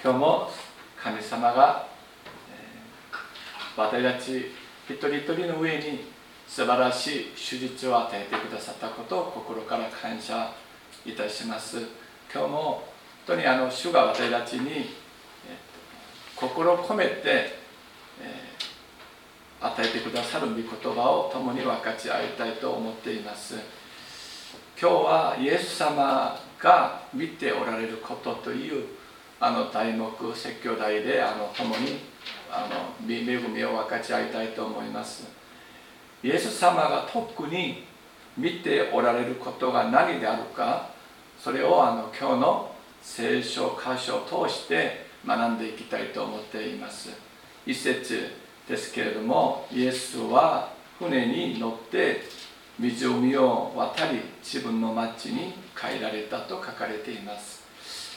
今日も神様が、えー、私たち一人一人の上に素晴らしい手術を与えてくださったことを心から感謝いたします。今日も本当にあの主が私たちに、えー、心を込めて、えー、与えてくださる御言葉を共に分かち合いたいと思っています。今日はイエス様が見ておられることというあの題目説教題であの共にあの恵みを分かち合いたいと思います。イエス様が特に見ておられることが何であるかそれをあの今日の聖書箇所を通して学んでいきたいと思っています。一節ですけれどもイエスは船に乗って湖を渡り自分の町に帰られたと書かれています。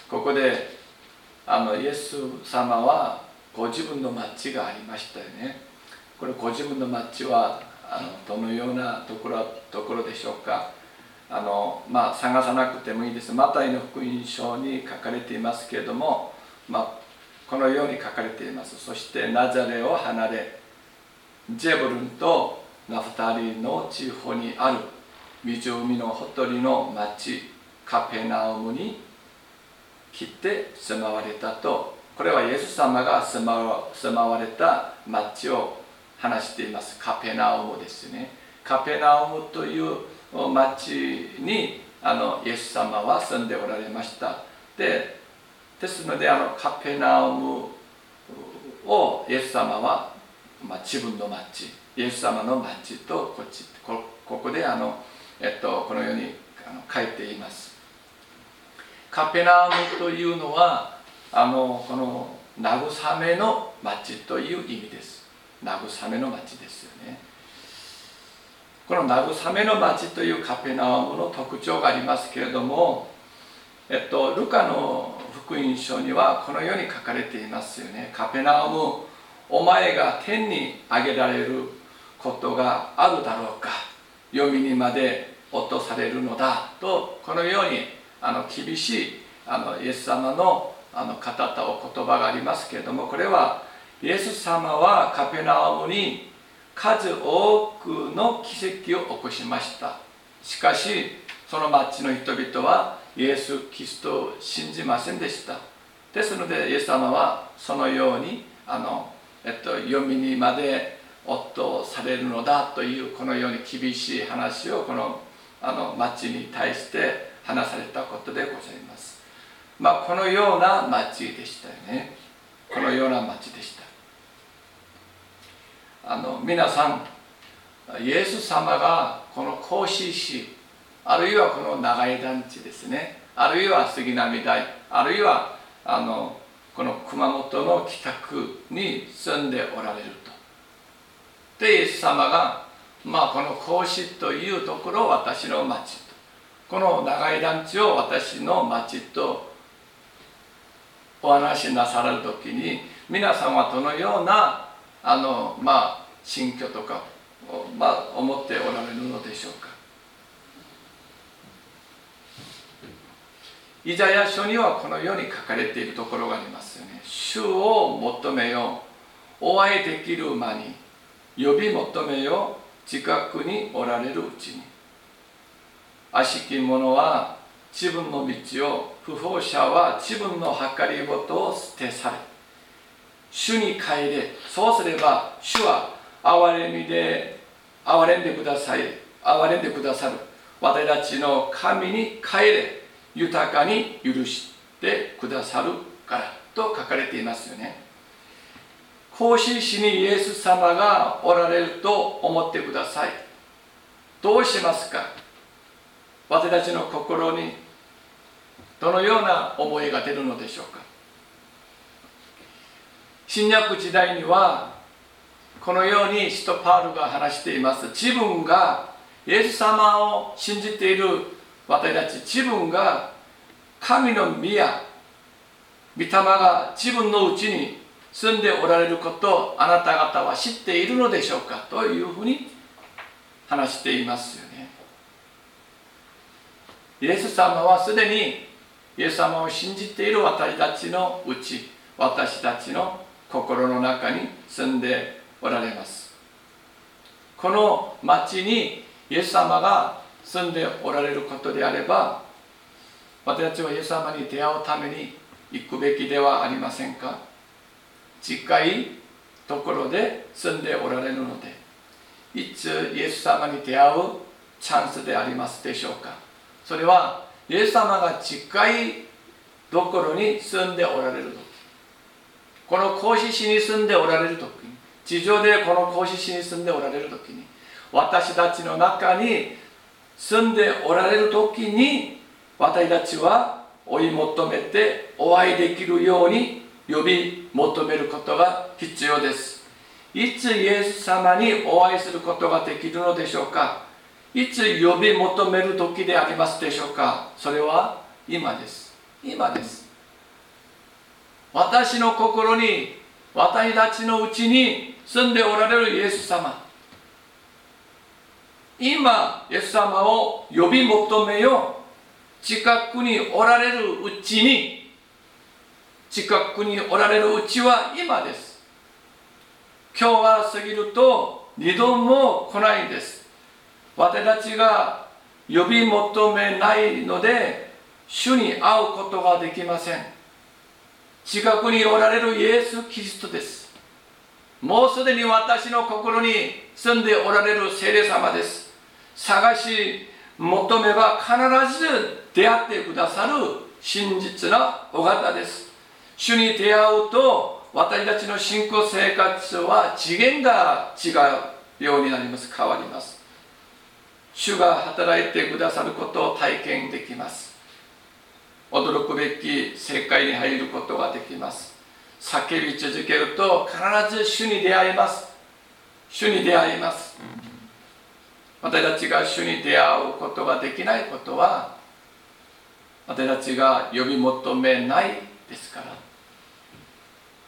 ここであのイエス様はご自分の町がありましたよね。これご自分の町はあのどのようなところところでしょうか。あの、まあ、探さなくてもいいです。マタイの福音書に書かれていますけれども、まあ、このように書かれています。そしてナザレを離れジェブルンとナフタリの地方にある湖のほとりの町カペナウムに切って住まわれたとこれはイエス様が住まわれた町を話しています。カペナウムですね。カペナウムという町にあのイエス様は住んでおられました。でですのであのカペナウムをイエス様は、まあ、自分の町イエス様の町とこっちここであの、えっと、このように書いています。カペナームというのはあのこの慰めの町という意味です。慰めの町ですよね。この慰めの町というカペナームの特徴がありますけれどもえっとルカの福音書にはこのように書かれていますよね。カペナームお前が天に上げられることがあるだろうか。読みにまで落とされるのだ。とこのようにあの厳しいあのイエス様のあの語ったお言葉がありますけれどもこれはイエス様はカペナウムに数多くの奇跡を起こしました。しかしその町の人々はイエス・キリストを信じませんでした。ですのでイエス様はそのようにあの、えっと、読みにまで夫をされるのだというこのように厳しい話をこのあの町に対して話されたことでございます。まあこのような町でしたよね。このような町でした。あの皆さんイエス様がこの甲子市あるいはこの長井団地ですね。あるいは杉並台あるいはあのこの熊本の北区に住んでおられると。でイエス様がまあこの甲子というところを私の町この長い団地を私の町とお話しなさる時に皆さんはどのようなあのまあ心境とかを、まあ、思っておられるのでしょうか。イザヤ書にはこのように書かれているところがありますよね。主を求めよお会いできる間に呼び求めよう。近くにおられるうちに。悪しき者は自分の道を不法者は自分の計りごとを捨て去れ主に帰れそうすれば主は憐れみで憐れんでください。憐れんでくださる。私たちの神に帰れ豊かに許してくださるからと書かれていますよね孔子市にイエス様がおられると思ってください。どうしますか？私たちの心にどのような思いが出るのでしょうか。新約時代にはこのように使徒パウルが話しています。自分がイエス様を信じている私たち自分が神の宮御霊が自分のうちに住んでおられることをあなた方は知っているのでしょうか。というふうに話していますイエス様はすでにイエス様を信じている私たちのうち私たちの心の中に住んでおられます。この町にイエス様が住んでおられることであれば私たちはイエス様に出会うために行くべきではありませんか。近いところで住んでおられるのでいつイエス様に出会うチャンスでありますでしょうか。それはイエス様が近いところに住んでおられる時。この孔子市に住んでおられる時。に地上でこの孔子市に住んでおられる時。に私たちの中に住んでおられる時に私たちは追い求めてお会いできるように呼び求めることが必要です。いつイエス様にお会いすることができるのでしょうか。いつ呼び求める時でありますでしょうか？それは今です。今です。私の心に私たちのうちに住んでおられるイエス様。今イエス様を呼び求めよう。近くにおられるうちに。近くにおられるうちは今です。今日は過ぎると二度も来ないです。私たちが呼び求めないので主に会うことができません。近くにおられるイエス・キリストです。もうすでに私の心に住んでおられる聖霊様です。探し求めば必ず出会ってくださる真実なお方です。主に出会うと私たちの信仰生活は次元が違うようになります。変わります。主が働いてくださることを体験できます。驚くべき世界に入ることができます。叫び続けると必ず主に出会います。主に出会います。私たちが主に出会うことができないことは私たちが呼び求めないですから。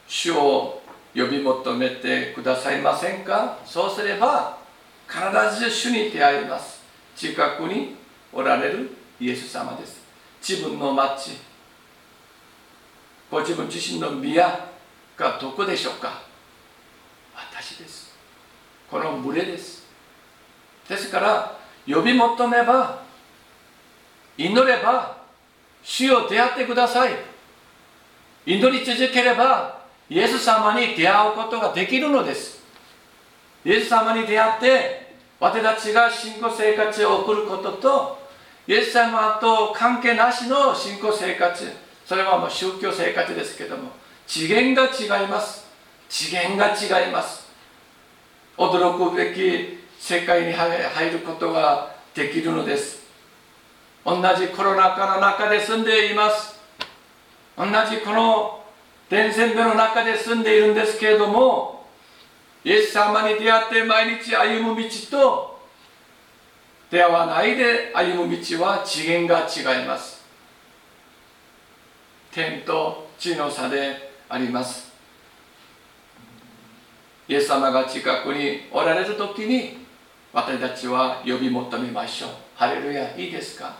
主を呼び求めてくださいませんか？そうすれば必ず主に出会います。近くにおられるイエス様です。自分の町。ご自分自身の宮がどこでしょうか。私です。この群れです。ですから呼び求めば祈れば主を出会ってください。祈り続ければイエス様に出会うことができるのです。イエス様に出会って私たちが信仰生活を送ることとイエス様と関係なしの信仰生活それはもう宗教生活ですけども次元が違います。次元が違います。驚くべき世界に入ることができるのです。同じコロナ禍の中で住んでいます。同じこの伝染病の中で住んでいるんですけれどもイエス様に出会って毎日歩む道と出会わないで歩む道は次元が違います。天と地の差であります。イエス様が近くにおられる時に私たちは呼び求めましょう。ハレルヤいいですか？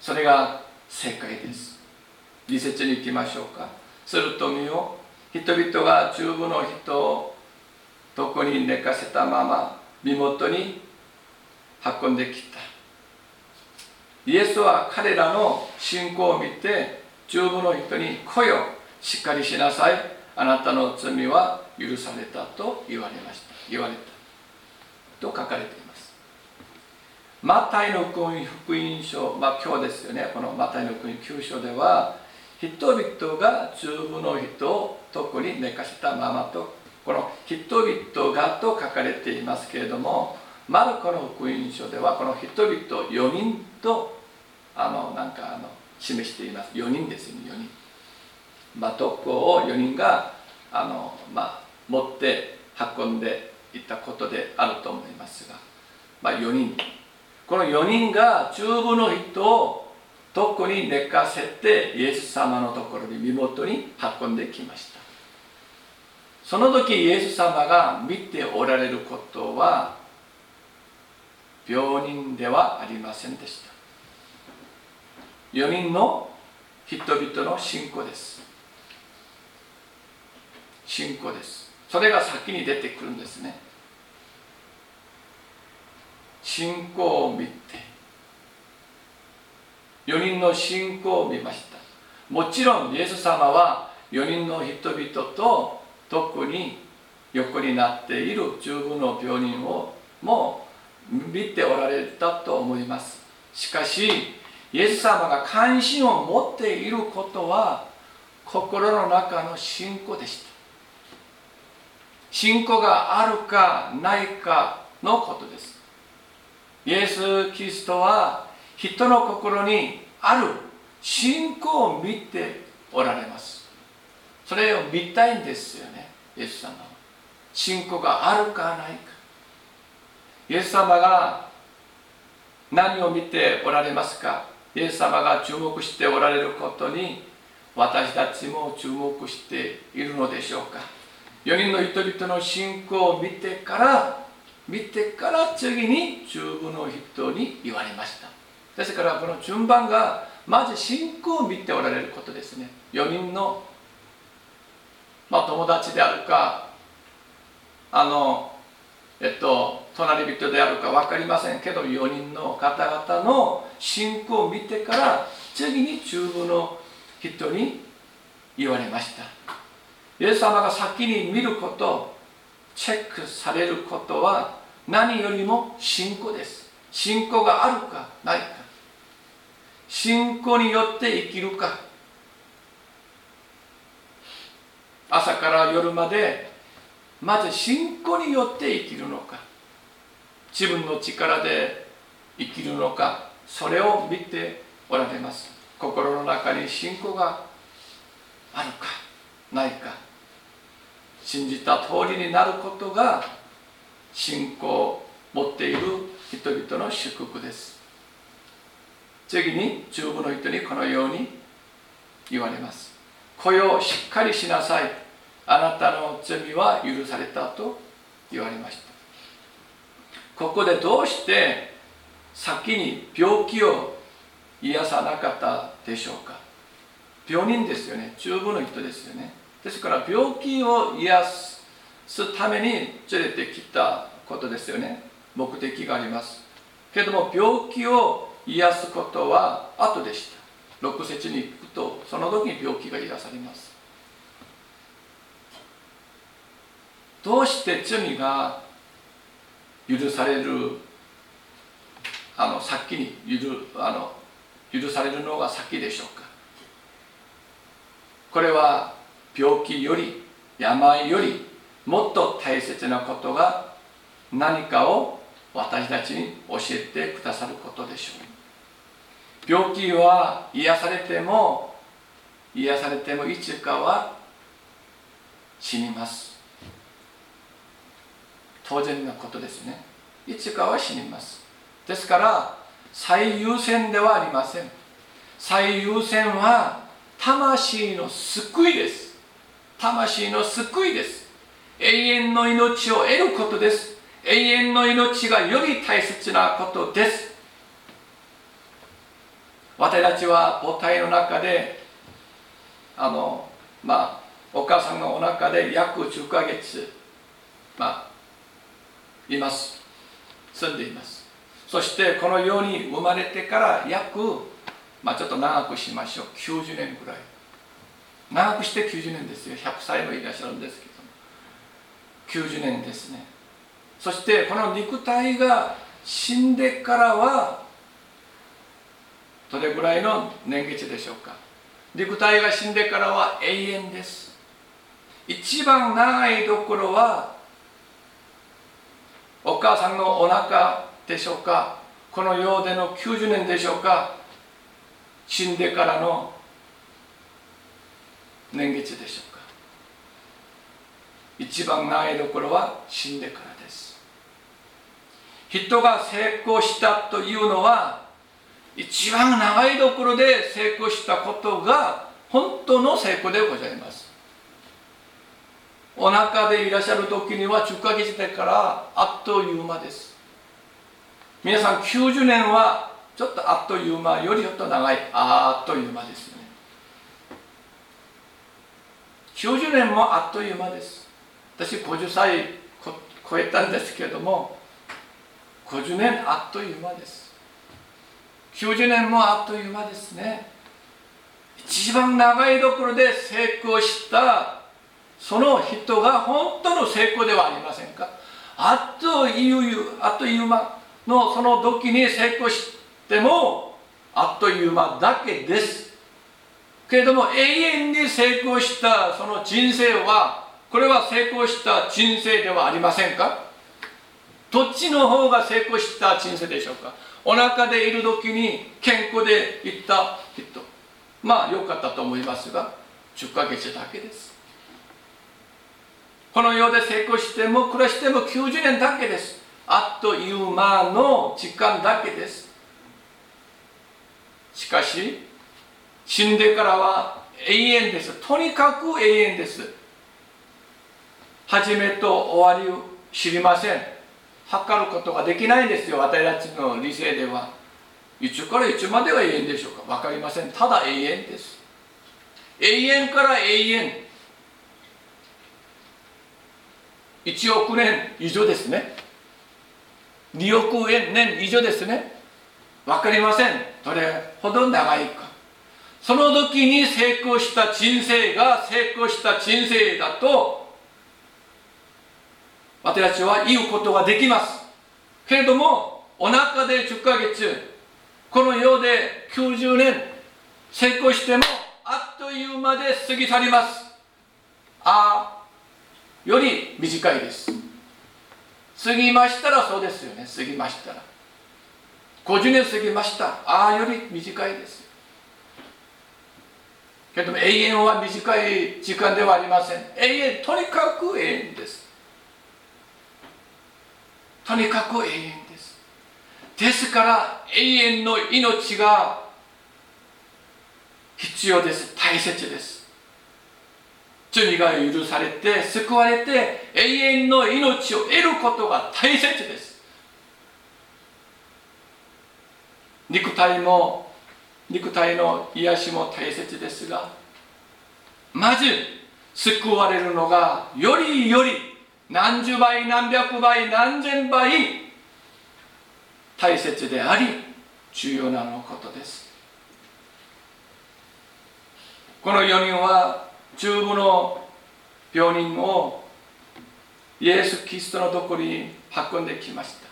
それが正解です。理説に行きましょうか。すると見よ人々が十分の人を床に寝かせたまま身元に運んできた。イエスは彼らの信仰を見て十分の人に来よしっかりしなさい。あなたの罪は許されたと言われました。言われたと書かれています。マタイの福音書、まあ、今日ですよね。このマタイの福音9章では人々が十分の人を特に寝かせたままとこの人々がと書かれていますけれどもマルコの福音書ではこの人々4人とあのなんかあの示しています。4人ですよね4人、まあ、特攻を4人があの、まあ、持って運んでいったことであると思いますが、まあ、4人。この4人が十分の人を特に寝かせてイエス様のところに身元に運んできました。その時イエス様が見ておられることは病人ではありませんでした。4人の人々の信仰です。信仰です。それが先に出てくるんですね。信仰を見て。4人の信仰を見ました。もちろんイエス様は4人の人々と特に横になっている十分の病人をもう見ておられたと思います。しかしイエス様が関心を持っていることは心の中の信仰でした。信仰があるかないかのことです。イエス・キリストは人の心にある信仰を見ておられます。それを見たいんですよね。イエス様は。信仰があるかないか。イエス様が何を見ておられますか？イエス様が注目しておられることに私たちも注目しているのでしょうか？4人の人々の信仰を見てから見てから次に十分の人に言われました。ですからこの順番がまず信仰を見ておられることですね。4人の、まあ、友達であるかあのえっと隣人であるか分かりませんけど4人の方々の信仰を見てから次に中部の人に言われました。イエス様が先に見ることチェックされることは何よりも信仰です。信仰があるかないか。信仰によって生きるか。朝から夜までまず信仰によって生きるのか自分の力で生きるのかそれを見ておられます。心の中に信仰があるかないか。信じた通りになることが信仰を持っている人々の祝福です。次に中部の人にこのように言われます。声をしっかりしなさい。あなたの罪は許されたと言われました。ここでどうして先に病気を癒さなかったでしょうか。病人ですよね。中部の人ですよね。ですから病気を癒すために連れてきたことですよね。目的があります。けども病気を癒すことは後でした。6節にくとその時に病気が癒されます。どうして罪が許されるあの先に許あの許されるのが先でしょうか。これは病気より病よりもっと大切なことが何かを私たちに教えてくださることでしょう。病気は癒されても癒されてもいつかは死にます。当然なことですね。いつかは死にます。ですから最優先ではありません。最優先は魂の救いです。魂の救いです。永遠の命を得ることです。永遠の命がより大切なことです。私たちは母体の中であのまあお母さんのお腹で約10ヶ月まあいます。住んでいます。そしてこの世に生まれてから約まあちょっと長くしましょう。90年ぐらい。長くして90年ですよ。100歳もいらっしゃるんですけども。90年ですね。そしてこの肉体が死んでからはどれぐらいの年月でしょうか？肉体が死んでからは永遠です。一番長いところはお母さんのお腹でしょうか？この世での90年でしょうか？死んでからの年月でしょうか？一番長いところは死んでからです。人が成功したというのは一番長いところで成功したことが本当の成功でございます。お腹でいらっしゃる時には10ヶ月でからあっという間です。皆さん90年はちょっとあっという間よりちょっと長いあっという間ですよね。90年もあっという間です。私50歳超えたんですけども50年あっという間です。90年もあっという間ですね。一番長いところで成功したその人が本当の成功ではありませんか？あっというあっという間のその時に成功してもあっという間だけです。けれども永遠に成功したその人生はこれは成功した人生ではありませんか？どっちの方が成功した人生でしょうか？お腹でいる時に健康でいった。人まあ良かったと思いますが10ヶ月だけです。この世で成功しても暮らしても90年だけです。あっという間の時間だけです。しかし死んでからは永遠です。とにかく永遠です。始めと終わりを知りません。測ることができないんですよ私たちの理性では。いつからいつまでが永遠でしょうか。分かりません。ただ永遠です。永遠から永遠。1億年以上ですね。2億年以上ですね。分かりません。どれほど長いか。その時に成功した人生が成功した人生だと私たちは言うことができます。けれどもお腹で10ヶ月この世で90年成功してもあっという間で過ぎ去ります。ああより短いです。過ぎましたらそうですよね。過ぎましたら。50年過ぎました。ああより短いですけども永遠は短い時間ではありません。永遠とにかく永遠です。とにかく永遠です。ですから永遠の命が必要です。大切です。罪が許されて救われて永遠の命を得ることが大切です。肉体も肉体の癒しも大切ですがまず救われるのがよりより何十倍何百倍何千倍大切であり重要なのことです。この4人は中部の病人をイエス・キリストのところに運んできました。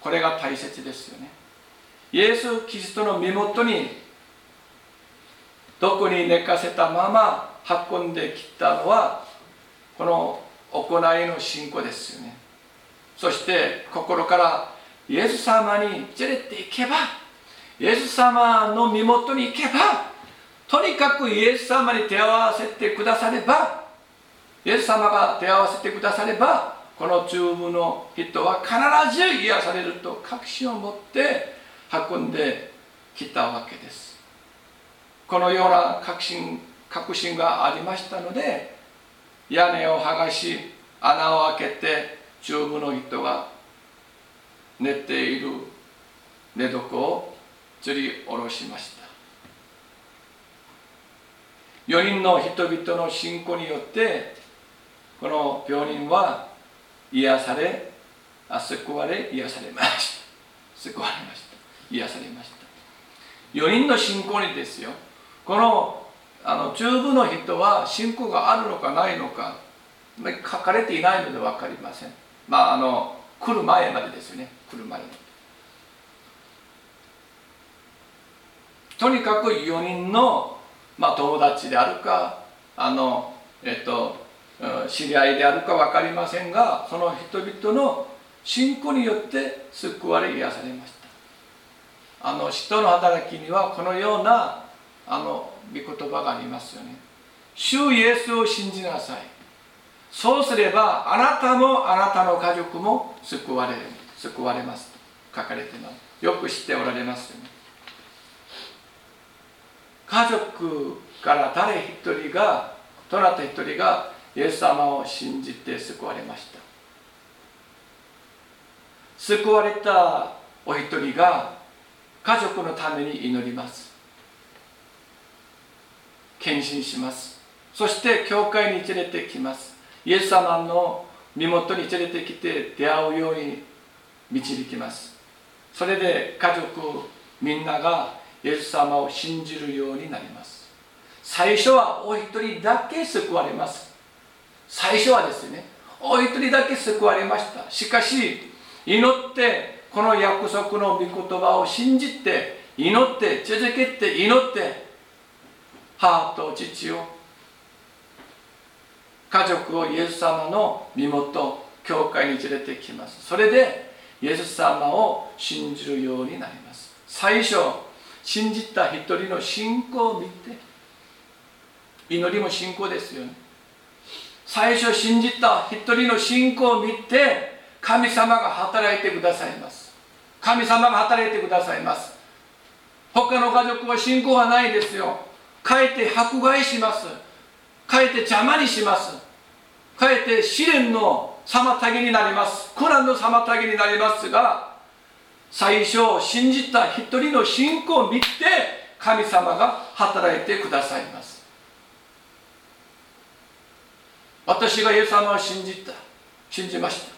これが大切ですよね。イエス・キリストの身元にどこに寝かせたまま運んできたのはこの行いの信仰ですよね。そして心からイエス様に連れて行けばイエス様の身元に行けばとにかくイエス様に手を合わせてくださればイエス様が手を合わせてくださればこの中部の人は必ず癒されると確信を持って運んできたわけです。このような確信確信がありましたので屋根を剥がし穴を開けて中部の人が寝ている寝床を吊り下ろしました。4人の人々の信仰によってこの病人は癒され救われ癒されました。救われました癒されました。4人の信仰にですよこのあの中部の人は信仰があるのかないのか書かれていないので分かりません。まああの来る前までですよね。来る前までとにかく4人の、まあ、友達であるかあのえっと知り合いであるか分かりませんがその人々の信仰によって救われ癒されました。あの人の働きにはこのようなあの御言葉がありますよね。主イエスを信じなさい。そうすればあなたもあなたの家族も救われる救われます。と書かれています。よく知っておられますよね。家族から誰一人がどなた一人がイエス様を信じて救われました。救われたお一人が家族のために祈ります。献身します。そして教会に連れてきます。イエス様の身元に連れてきて出会うように導きます。それで家族みんながイエス様を信じるようになります。最初はお一人だけ救われます。最初はですね。お一人だけ救われました。しかし祈ってこの約束の御言葉を信じて祈って続けて祈って母と父を家族をイエス様の身元教会に連れてきます。それでイエス様を信じるようになります。最初信じた一人の信仰を見て祈りも信仰ですよね。最初信じた一人の信仰を見て神様が働いてくださいます。神様が働いてくださいます。他の家族は信仰がないですよ。かえって迫害します。かえって邪魔にします。かえって試練の妨げになります。苦難の妨げになりますが最初信じた一人の信仰を見て神様が働いてくださいます。私がイエス様を信じた。信じました。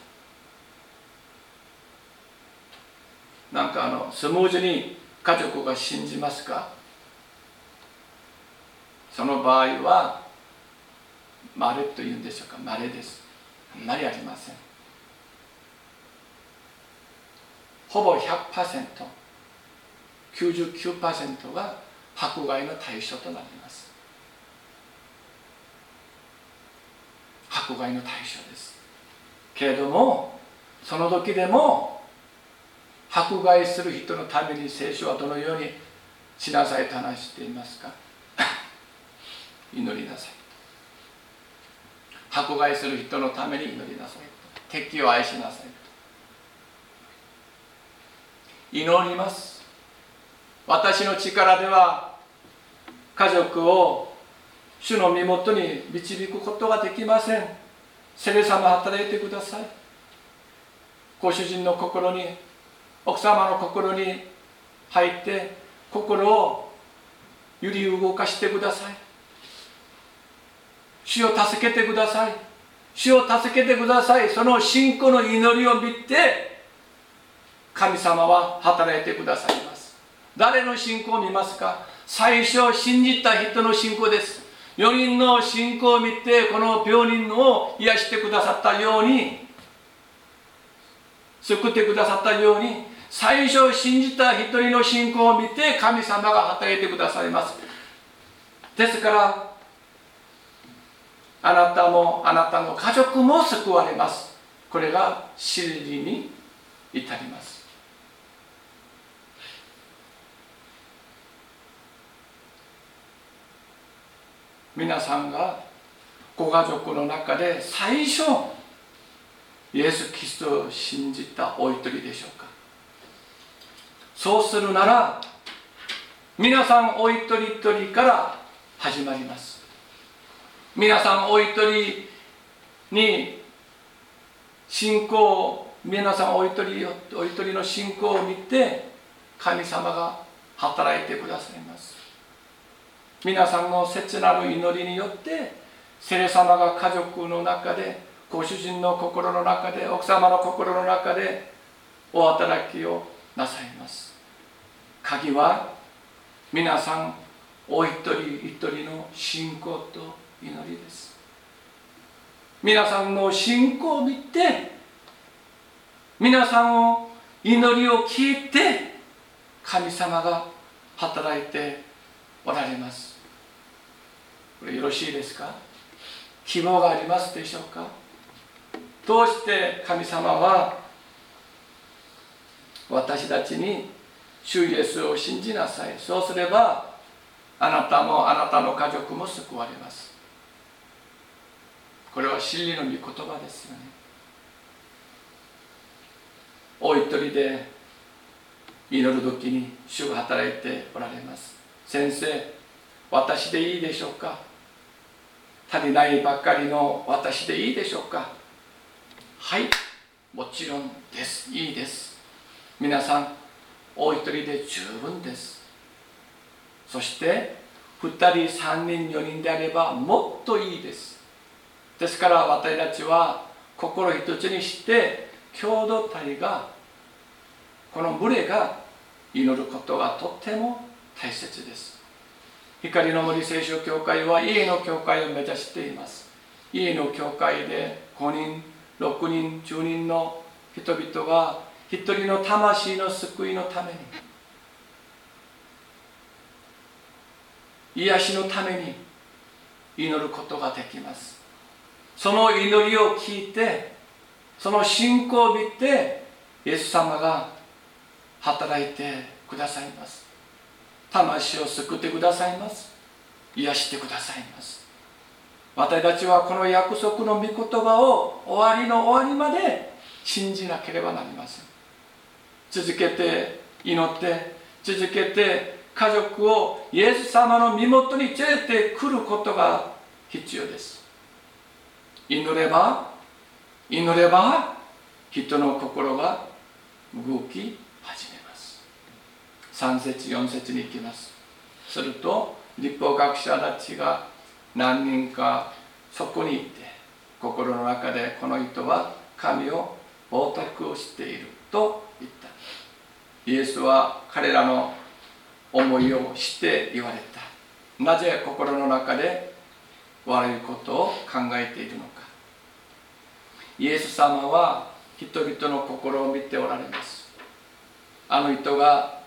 なんかあのスムーズに家族が信じますか？その場合はまれというんでしょうかまれです。あんまりありません。ほぼ 100%99% が迫害の対象となります。迫害の対象です。けれどもその時でも迫害する人のために聖書はどのようにしなさいと話していますか？祈りなさい。迫害する人のために祈りなさい。敵を愛しなさい。祈ります。私の力では家族を主の身元に導くことができません。セレ様働いてください。ご主人の心に奥様の心に入って心を揺り動かしてください。主を助けてください。主を助けてください。その信仰の祈りを見て神様は働いてくださいます。誰の信仰を見ますか？最初信じた人の信仰です。4人の信仰を見てこの病人を癒してくださったように救ってくださったように最初信じた一人の信仰を見て神様が働いてくださいます。ですからあなたもあなたの家族も救われます。これが真理に至ります。皆さんがご家族の中で最初イエス・キリストを信じたお一人でしょうか。そうするなら皆さんお一人一人から始まります。皆さんお一人に信仰を皆さんお一人お一人の信仰を見て神様が働いてくださいます。皆さんの切なる祈りによって聖霊様が家族の中でご主人の心の中で奥様の心の中でお働きをなさいます。鍵は皆さんお一人一人の信仰と祈りです。皆さんの信仰を見て皆さんを祈りを聞いて神様が働いておられます。これよろしいですか？希望がありますでしょうか？どうして神様は私たちに主イエスを信じなさい。そうすればあなたもあなたの家族も救われます。これは真理の御言葉ですよね。お一人で祈る時に主が働いておられます。先生私でいいでしょうか？足りないばっかりの私でいいでしょうか？はいもちろんです。いいです。皆さんお一人で十分です。そして2人3人4人であればもっといいです。ですから私たちは心一つにして共同体がこの群れが祈ることがとっても大切です。光の森聖書教会は家の教会を目指しています。家の教会で5人6人10人の人々が一人の魂の救いのために癒しのために祈ることができます。その祈りを聞いてその信仰を見てイエス様が働いてくださいます。魂を救ってくださいます。癒してくださいます。私たちはこの約束の御言葉を終わりの終わりまで信じなければなりません。続けて祈って続けて家族をイエス様の身元に連れてくることが必要です。祈れば祈れば人の心が動き始めます。3節4節に行きます。すると立法学者たちが何人かそこにいて心の中でこの人は神を冒涜をしていると言った。イエスは彼らの思いをして言われた。なぜ心の中で悪いことを考えているのか。イエス様は人々の心を見ておられます。あの人が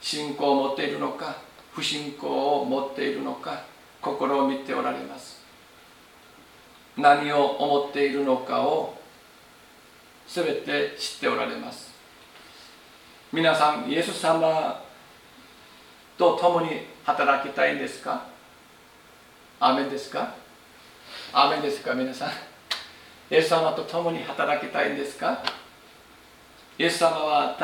信仰を持っているのか不信仰を持っているのか心を見ておられます。何を思っているのかを全て知っておられます。皆さんイエス様と共に働きたいんですか？アメですか？アメですか皆さん？イエス様と共に働きたいんですか？イエス様は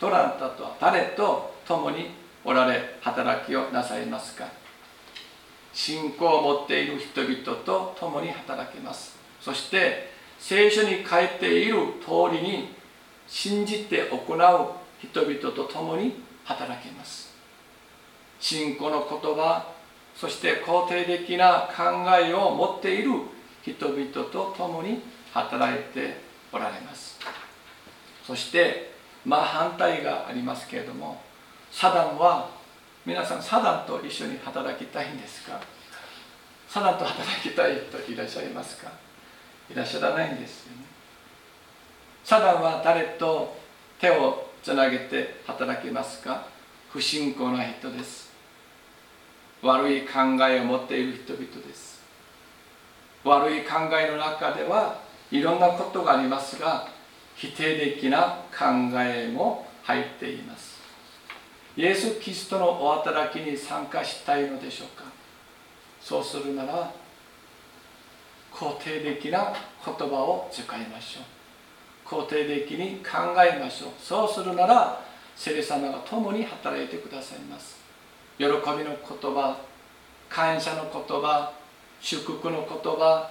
どなたと誰と共におられ働きをなさいますか？信仰を持っている人々と共に働きます。そして聖書に書いている通りに信じて行う人々と共に働きます。信仰の言葉そして肯定的な考えを持っている人々と共に働いておられます。そしてまあ反対がありますけれどもサダンは皆さんサダンと一緒に働きたいんですか？サダンと働きたい人いらっしゃいますか？いらっしゃらないんですよね。サダンは誰と手をつなげて働きますか？不信仰な人です。悪い考えを持っている人々です。悪い考えの中ではいろんなことがありますが否定的な考えも入っています。イエス・キリストのお働きに参加したいのでしょうか？そうするなら肯定的な言葉を使いましょう。肯定的に考えましょう。そうするなら聖霊様が共に働いてくださいます。喜びの言葉感謝の言葉祝福の言葉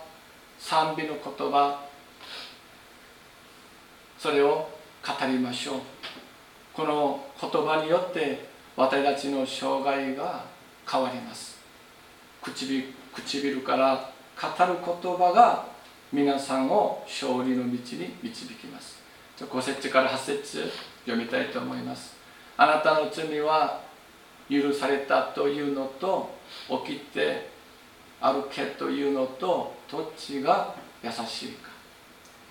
賛美の言葉それを語りましょう。この言葉によって私たちの生涯が変わります。唇唇から語る言葉が皆さんを勝利の道に導きます。5節から8節読みたいと思います。あなたの罪は許されたというのと起きて歩けというのとどっちが優しいか。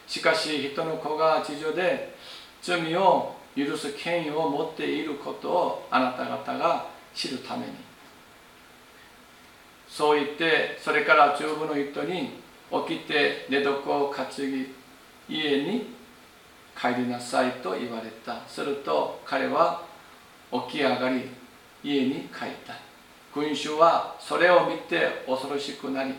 しかし人の子が地上で罪を許す権威を持っていることをあなた方が知るために。そう言ってそれから十分の人に起きて寝床を担ぎ家に帰りなさいと言われた。すると彼は起き上がり家に帰った。群衆はそれを見て恐ろしくなり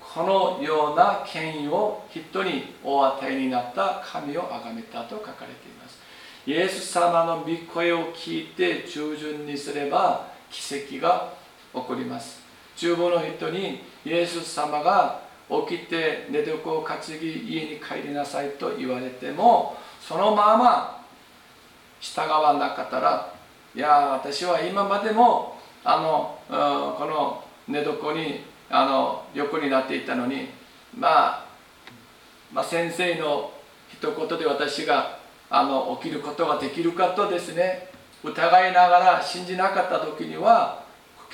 このような権威を人にお与えになった神を崇めたと書かれています。イエス様の御声を聞いて従順にすれば奇跡が起こります。厨房の人にイエス様が起きて寝床を担ぎ家に帰りなさいと言われてもそのまま従わなかったらいや私は今までもあのこの寝床にあの横になっていたのに、まあ、まあ先生の一言で私があの起きることができるかとですね疑いながら信じなかった時には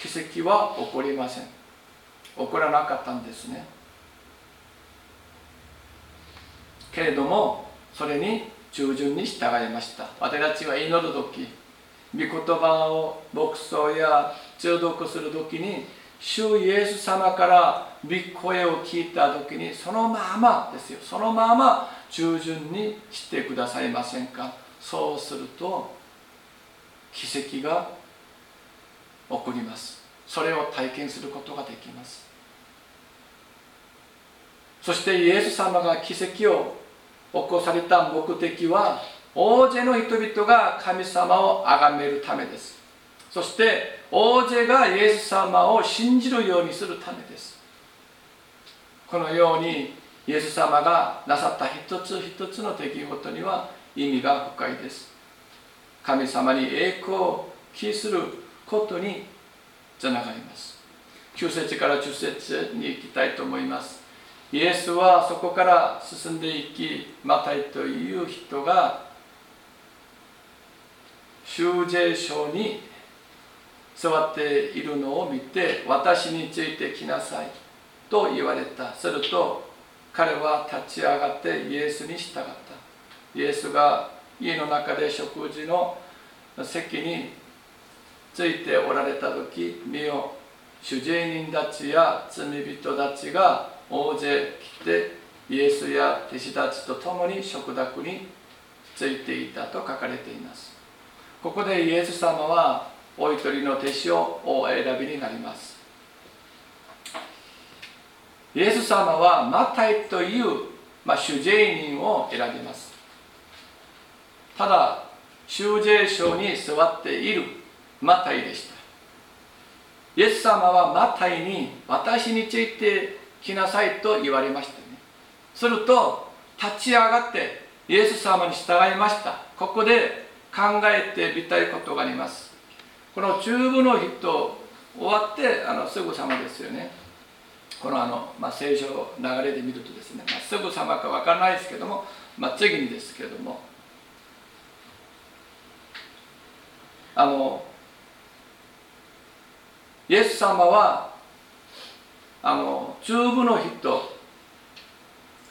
奇跡は起こりません。起こらなかったんですね。けれどもそれに従順に従いました。私たちは祈る時御言葉を牧草や中毒する時に主イエス様から御声を聞いた時にそのままですよ。そのまま従順にしてくださいませんか。そうすると奇跡が起こります。それを体験することができます。そしてイエス様が奇跡を起こされた目的は大勢の人々が神様を崇めるためです。そして大勢がイエス様を信じるようにするためです。このようにイエス様がなさった一つ一つの出来事には意味が深いです。神様に栄光を期することにつながります。9節から10節に行きたいと思います。イエスはそこから進んでいきマタイという人が修税所に座っているのを見て私についてきなさいと言われた。すると彼は立ち上がってイエスに従った。イエスが家の中で食事の席についておられた時見よ主税人たちや罪人たちが大勢来てイエスや弟子たちと共に食卓についていたと書かれています。ここでイエス様はお一人の弟子をお選びになります。イエス様はマタイという、まあ、主税人を選びます。ただ修税所に座っているマタイでした。イエス様はマタイに私についてきなさいと言われましたね。すると立ち上がってイエス様に従いました。ここで考えてみたいことがあります。この中部の人終わってあのすぐさまですよね。このあの、まあ、聖書流れで見るとですね、まあ、すぐさまか分からないですけども、まあ、次にですけども。あのイエス様はあの中部の人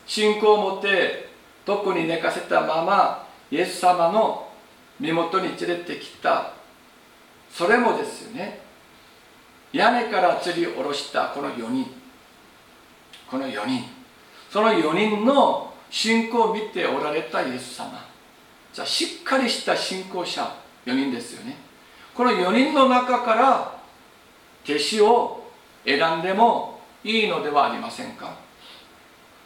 信仰を持ってどこに寝かせたままイエス様の身元に連れてきた。それもですね。屋根から吊り下ろしたこの4人。この4人。その4人の信仰を見ておられたイエス様。じゃあしっかりした信仰者4人ですよね。この4人の中から弟子を選んでもいいのではありませんか。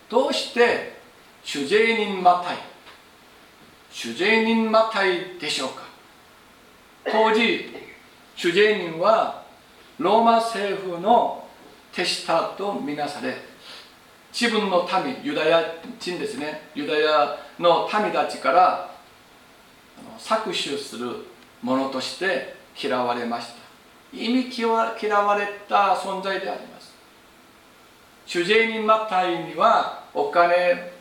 どうして主税人マタイ主税人マタイでしょうか？当時主税人はローマ政府の手下とみなされ自分の民ユダヤ人ですね。ユダヤの民たちから搾取するものとして嫌われました。意味嫌われた存在であります。主税人マタイにはお金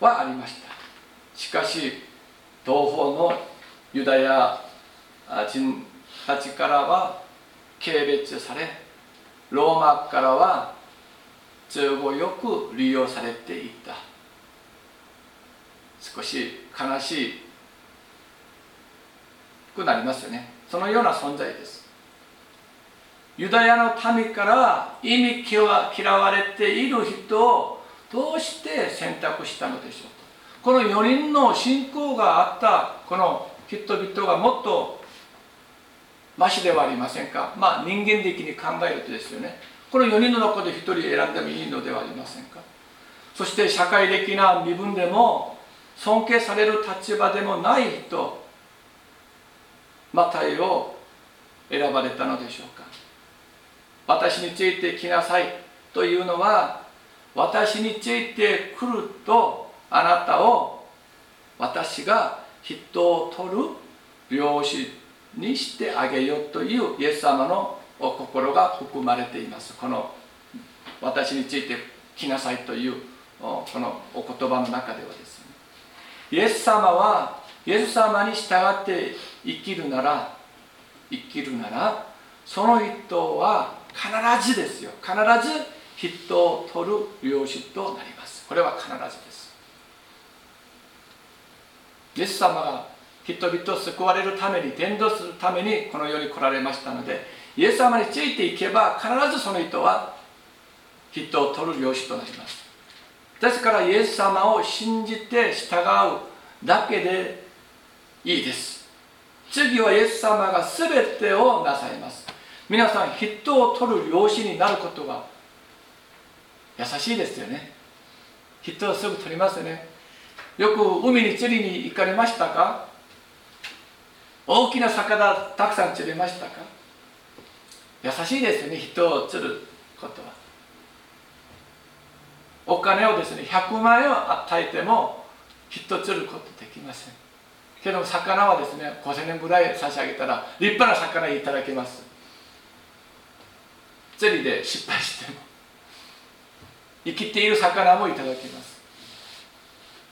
はありました。しかし東方のユダヤ人たちからは軽蔑されローマからは都合よく利用されていた。少し悲しくなりますよね。そのような存在です。ユダヤの民から意味嫌われている人をどうして選択したのでしょうこの4人の信仰があったこの人々がもっとマシではありませんか。まあ人間的に考えるとですよね。この4人の中で1人選んでもいいのではありませんか。そして社会的な身分でも尊敬される立場でもない人マタイを選ばれたのでしょうか。私について来なさいというのは私について来るとあなたを私が人を取る漁師にしてあげようというイエス様のお心が含まれています。この私について来なさいというこのお言葉の中ではですね。イエス様はイエス様に従って生きるなら生きるならその人は必ずですよ。必ず人を取る漁師となります。これは必ずです。イエス様が人々を救われるために伝道するためにこの世に来られましたのでイエス様についていけば必ずその人は人を取る漁師となります。ですからイエス様を信じて従うだけでいいです。次はイエス様が全てをなさいます。皆さん人を取る漁師になることが優しいですよね。人をすぐ取りますよね。よく海に釣りに行かれましたか？大きな魚たくさん釣れましたか？優しいですね人を釣ることは。お金をですね100万円を与えても人釣ることできません。けど魚はですね5000円ぐらい差し上げたら立派な魚いただけます。釣りで失敗しても生きている魚もいただけます。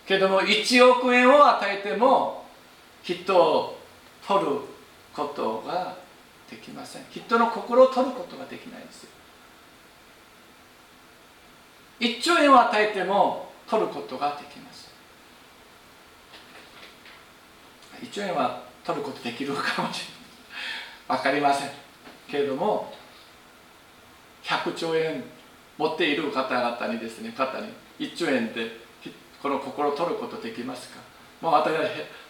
けども1億円を与えても人を取ることができません。人の心を取ることができないんです。1兆円を与えても取ることができます。1兆円は取ることできるかもしれない。分かりません。けれども100兆円持っている方々にですね方に1兆円でこの心を取ることできますか？もう私は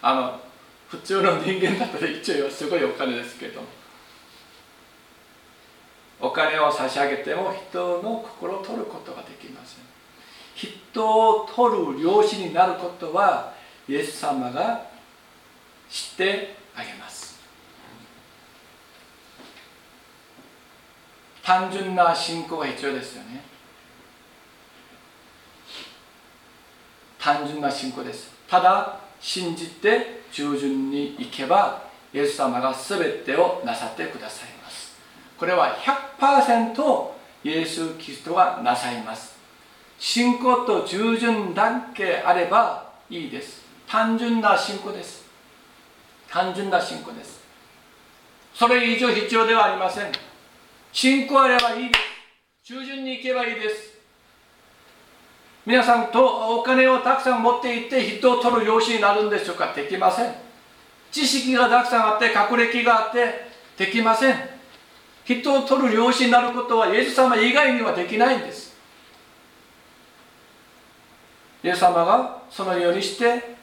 あの普通の人間だったら1兆円はすごいお金ですけどお金を差し上げても人の心を取ることができません。人を取る漁師になることはイエス様が知ってあげます。単純な信仰が必要ですよね。単純な信仰です。ただ信じて従順に行けばイエス様が全てをなさってくださいます。これは100%イエス・キリストはなさいます。信仰と従順だけあればいいです。単純な信仰です。単純な信仰です。それ以上必要ではありません。信仰あればいいです。従順に行けばいいです。皆さんとお金をたくさん持っていって人を取る養子になるんでしょうか？できません。知識がたくさんあって学歴があってできません。人を取る養子になることはイエス様以外にはできないんです。イエス様がそのようにして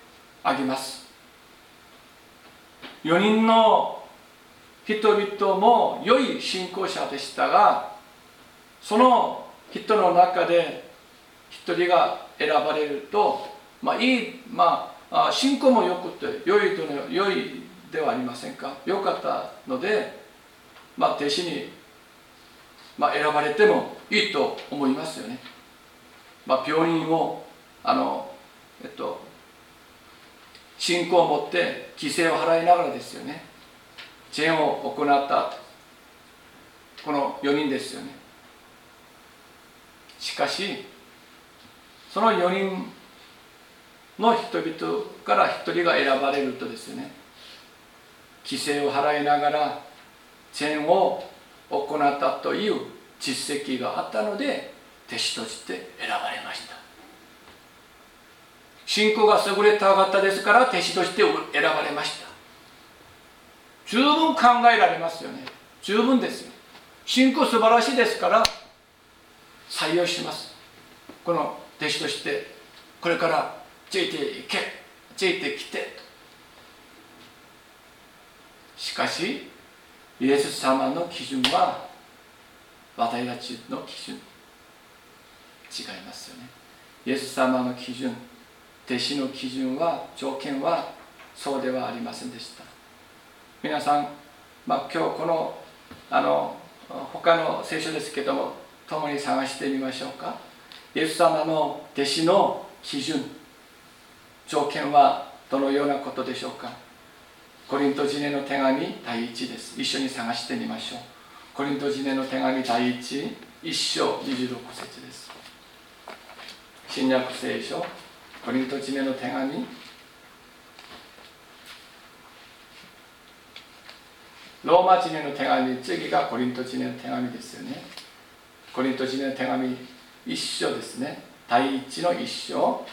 あげます。4人の人々も良い信仰者でしたがその人の中で人が選ばれるとまあいいまあ信仰もよくて良いとの良いではありませんか？良かったのでまあ弟子に、まあ、選ばれてもいいと思いますよね、まあ、病院をあのえっと信仰を持って犠牲を払いながらですよね。支援を行ったこの4人ですよね。しかしその4人の人々から1人が選ばれるとですね犠牲を払いながらチェーンを行ったという実績があったので弟子として選ばれました。信仰が優れた方ですから弟子として選ばれました。十分考えられますよね。十分ですよ。信仰素晴らしいですから採用します。この弟子としてこれからついていけついてきて。しかしイエス様の基準は私たちの基準。違いますよね。イエス様の基準弟子の基準は条件はそうではありませんでした。皆さん、まあ、今日このあの他の聖書ですけども共に探してみましょうか。イエス様の弟子の基準条件はどのようなことでしょうか？コリントジネの手紙第1です。一緒に探してみましょう。コリント人への手紙第一一章26節です。新約聖書コリント人への手紙。ローマ人への手紙次がコリント人への手紙ですよね。コリント人への手紙一章ですね。第一の一章。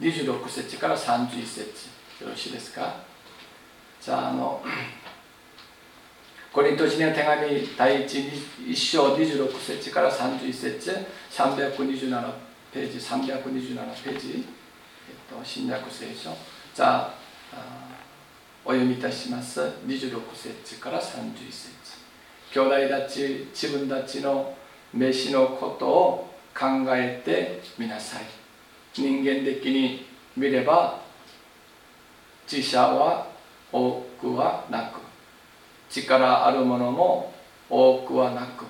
26節から31節。よろしいですか？じゃああの コリント人の手紙第一一章。26節から31節。327ページ。327ページ、えっと、新約聖書。じゃあお読みいたします。26節から31節。兄弟たち自分たちの飯のことを考えてみなさい。人間的に見れば自社は多くはなく力あるものも多くはなく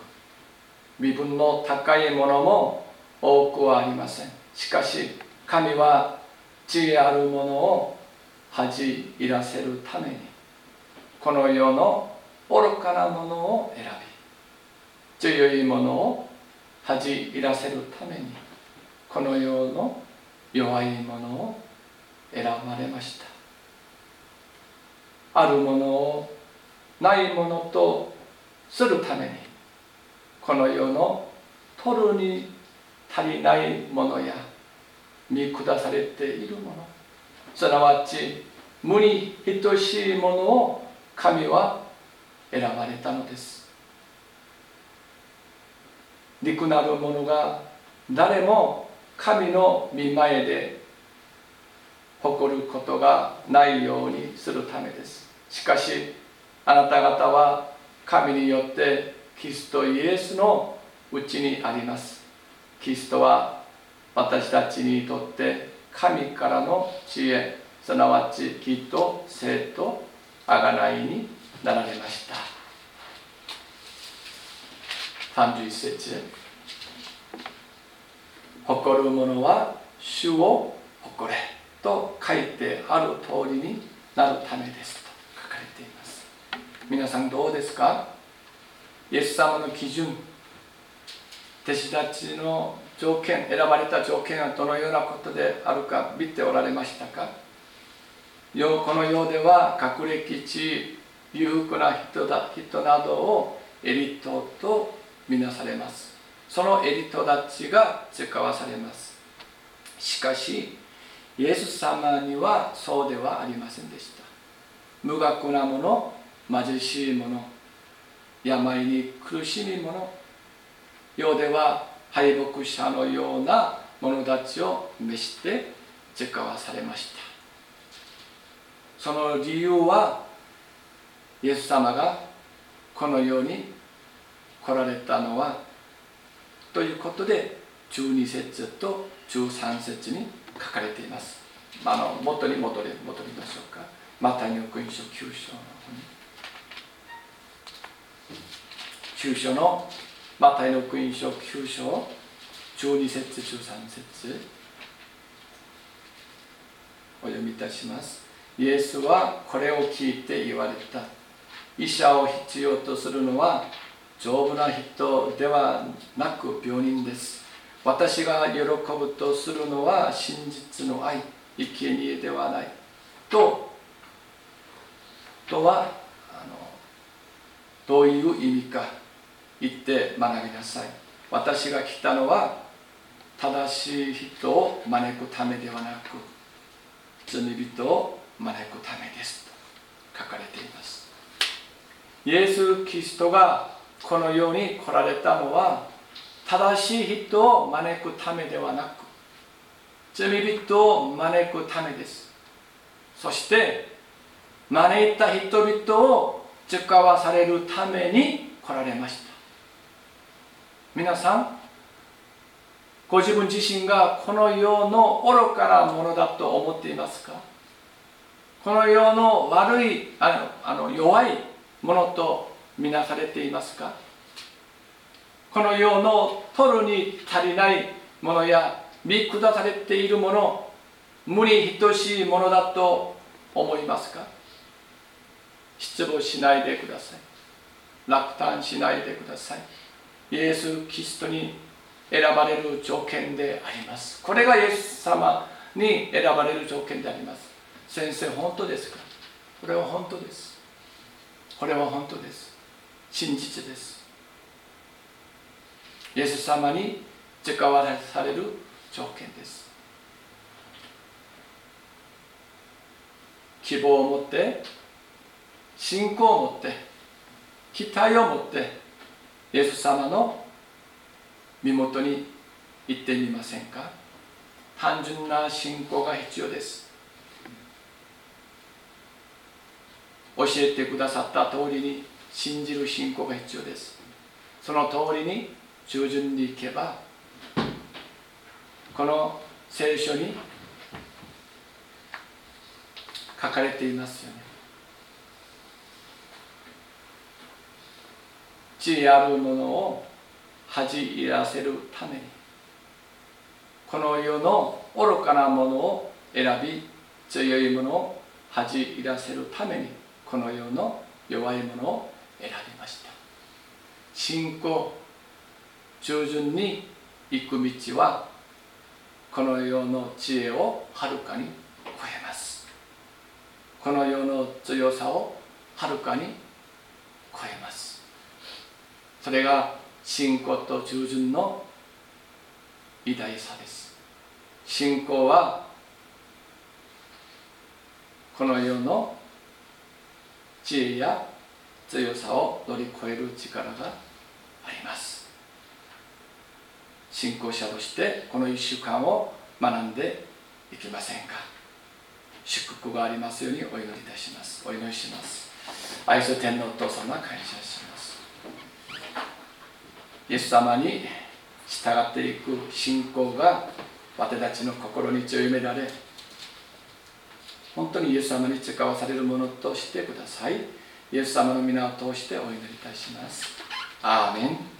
身分の高いものも多くはありません。しかし神は知恵あるものを恥じいらせるためにこの世の愚かなものを選び強いものを恥じらせるためにこの世の弱いものを選ばれました。あるものをないものとするためにこの世の取るに足りないものや見下されているものすなわち無に等しいものを神は選ばれたのです。肉なる者が誰も神の見前で誇ることがないようにするためです。しかしあなた方は神によってキリストイエスのうちにあります。キリストは私たちにとって神からの知恵すなわち義と生と贖いになられました。31節誇る者は主を誇れと書いてある通りになるためですと書かれています。皆さんどうですか？イエス様の基準弟子たちの条件選ばれた条件はどのようなことであるか見ておられましたか？この世では学歴地裕福な人だ人などをエリートとみなされます。そのエリトたちが使わされます。しかしイエス様にはそうではありませんでした。無学なもの貧しいもの病に苦しみ者世では敗北者のような者たちを召して使わされました。その理由はイエス様がこの世に来られたのはということで12節と13節に書かれています。あの元に戻り戻りましょうか。マタイの福音書9章の9章のマタイの福音書9章12節13節お読みいたします。イエスはこれを聞いて言われた医者を必要とするのは丈夫な人ではなく病人です。私が喜ぶとするのは真実の愛生贄ではない。ととはあのどういう意味か言って学びなさい。私が来たのは正しい人を招くためではなく罪人を招くためです。と書かれています。イエス・キリストがこの世に来られたのは正しい人を招くためではなく罪人を招くためです。そして招いた人々を使わされるために来られました。皆さんご自分自身がこの世の愚かなものだと思っていますか？この世の悪いあのあの弱いものとみなされていますか？この世の取るに足りないものや見下されているもの無に等しいものだと思いますか？失望しないでください。落胆しないでください。イエス・キリストに選ばれる条件であります。これがイエス様に選ばれる条件であります。先生本当ですか？これは本当ですこれは本当です。真実です。イエス様に使われされる条件です。希望を持って信仰を持って期待を持ってイエス様の身元に行ってみませんか？単純な信仰が必要です。教えてくださった通りに信じる信仰が必要です。その通りに従順にいけばこの聖書に書かれていますよね。地あるものを恥じらせるためにこの世の愚かなものを選び強いものを恥じらせるためにこの世の弱いものを選びました。信仰従順に行く道はこの世の知恵をはるかに超えます。この世の強さをはるかに超えます。それが信仰と従順の偉大さです。信仰はこの世の知恵や強さを乗り越える力があります。信仰者としてこの1週間を学んでいきませんか。祝福がありますようにお祈りいたします。お祈りします。愛する天皇お父様感謝します。イエス様に従っていく信仰が私たちの心に強められ本当にイエス様に使わされるものとしてください。イエス様の皆を通してお祈りいたします。アーメン。